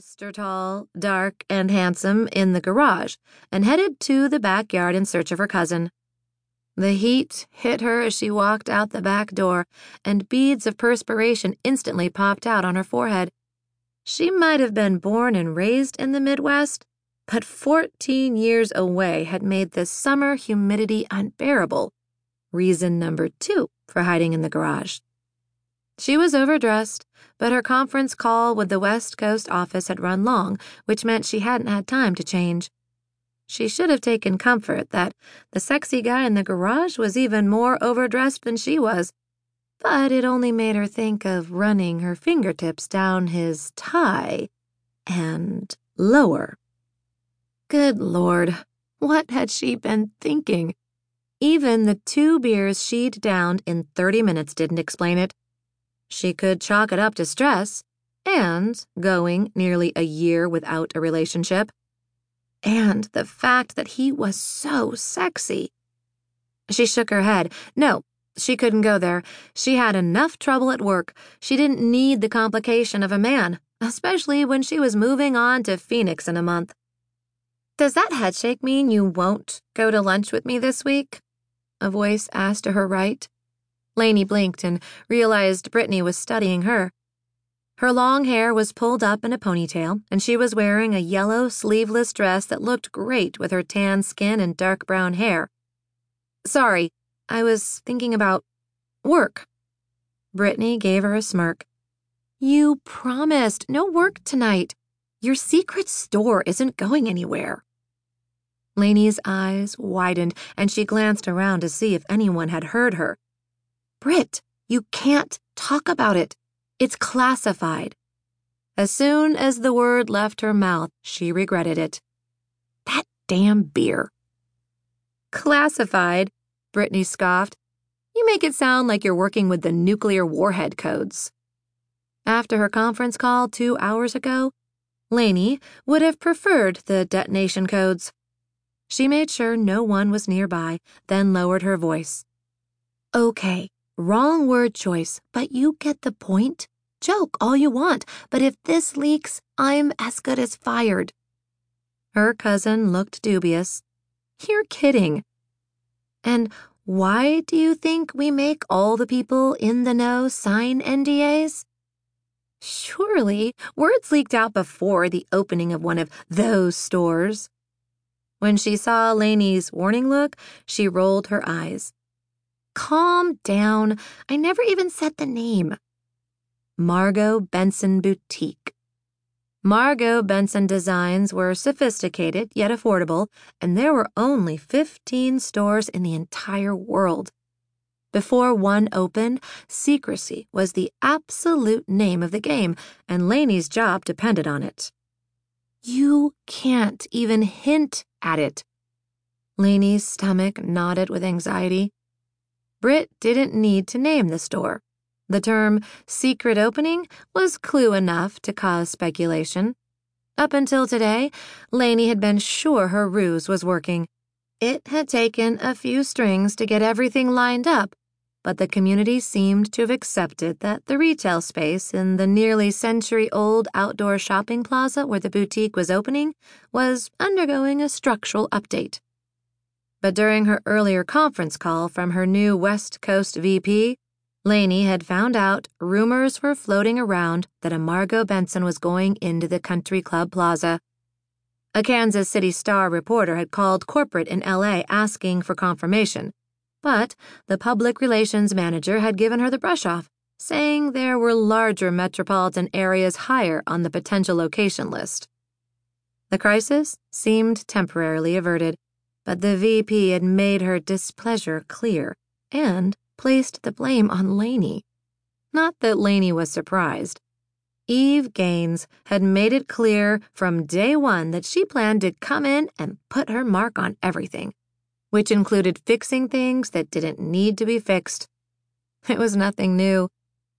Mr. Tall, dark, and handsome in the garage and headed to the backyard in search of her cousin. The heat hit her as she walked out the back door, and beads of perspiration instantly popped out on her forehead. She might have been born and raised in the Midwest, but 14 years away had made the summer humidity unbearable. Reason number two for hiding in the garage. She was overdressed, but her conference call with the West Coast office had run long, which meant she hadn't had time to change. She should have taken comfort that the sexy guy in the garage was even more overdressed than she was, but it only made her think of running her fingertips down his tie and lower. Good Lord, what had she been thinking? Even the two beers she'd downed in 30 minutes didn't explain it. She could chalk it up to stress and going nearly a year without a relationship and the fact that he was so sexy. She shook her head. No, she couldn't go there. She had enough trouble at work. She didn't need the complication of a man, especially when she was moving on to Phoenix in a month. Does that headshake mean you won't go to lunch with me this week? A voice asked to her right. Lanie blinked and realized Brittany was studying her. Her long hair was pulled up in a ponytail, and she was wearing a yellow sleeveless dress that looked great with her tan skin and dark brown hair. Sorry, I was thinking about work. Brittany gave her a smirk. You promised no work tonight. Your secret store isn't going anywhere. Lanie's eyes widened, and she glanced around to see if anyone had heard her. Britt, you can't talk about it. It's classified. As soon as the word left her mouth, she regretted it. That damn beer. Classified, Brittany scoffed. You make it sound like you're working with the nuclear warhead codes. After her conference call two hours ago, Lanie would have preferred the detonation codes. She made sure no one was nearby, then lowered her voice. Okay, wrong word choice, but you get the point. Joke all you want, but if this leaks, I'm as good as fired. Her cousin looked dubious. You're kidding. And why do you think we make all the people in the know sign NDAs? Surely, words leaked out before the opening of one of those stores. When she saw Lanie's warning look, she rolled her eyes. Calm down. I never even said the name. Margot Benson Boutique. Margot Benson designs were sophisticated yet affordable, and there were only 15 stores in the entire world. Before one opened, secrecy was the absolute name of the game, and Lanie's job depended on it. You can't even hint at it. Lanie's stomach knotted with anxiety. Britt didn't need to name the store. The term secret opening was clue enough to cause speculation. Up until today, Lanie had been sure her ruse was working. It had taken a few strings to get everything lined up, but the community seemed to have accepted that the retail space in the nearly century old outdoor shopping plaza where the boutique was opening was undergoing a structural update. But during her earlier conference call from her new West Coast VP, Lanie had found out rumors were floating around that a Margot Benson was going into the country club plaza. A Kansas City Star reporter had called corporate in LA asking for confirmation, but the public relations manager had given her the brush off, saying there were larger metropolitan areas higher on the potential location list. The crisis seemed temporarily averted, but the VP had made her displeasure clear and placed the blame on Lanie. Not that Lanie was surprised. Eve Gaines had made it clear from day one that she planned to come in and put her mark on everything, which included fixing things that didn't need to be fixed. It was nothing new.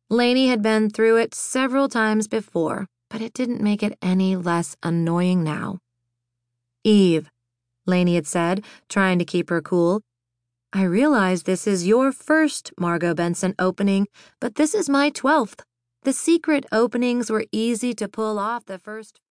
Lanie had been through it several times before, but it didn't make it any less annoying now. Eve, Lanie had said, trying to keep her cool, I realize this is your first Margot Benson opening, but this is my 12th. The secret openings were easy to pull off the first